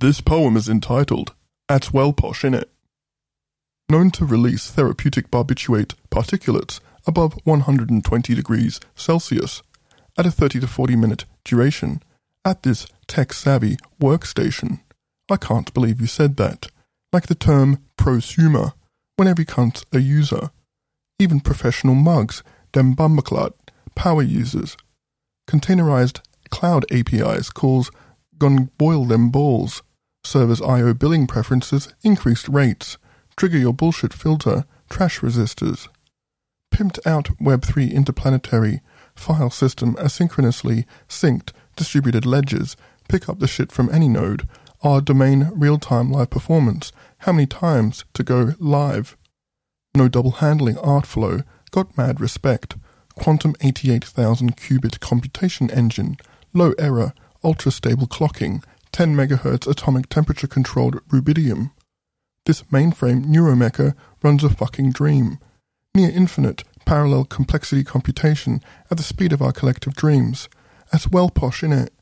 This poem is entitled At Well Posh Innit. Known to release therapeutic barbiturate particulates above 120 degrees Celsius at a 30 to 40 minute duration at this tech savvy workstation. I can't believe you said that. Like the term prosumer, when every cunt's a user. Even professional mugs, dem bumbleclot, power users. Containerized cloud APIs calls gon boil them balls. Servers I.O. billing preferences, increased rates. Trigger your bullshit filter, trash resistors. Pimped out Web3 interplanetary file system asynchronously synced distributed ledgers, pick up the shit from any node, our domain real time live performance, how many times to go live. No double handling art flow, got mad respect, quantum 88,000 qubit computation engine, low error, ultra stable clocking, 10 MHz atomic temperature controlled rubidium. This mainframe neuromecha runs a fucking dream. Near infinite parallel complexity computation at the speed of our collective dreams. As well posh in it.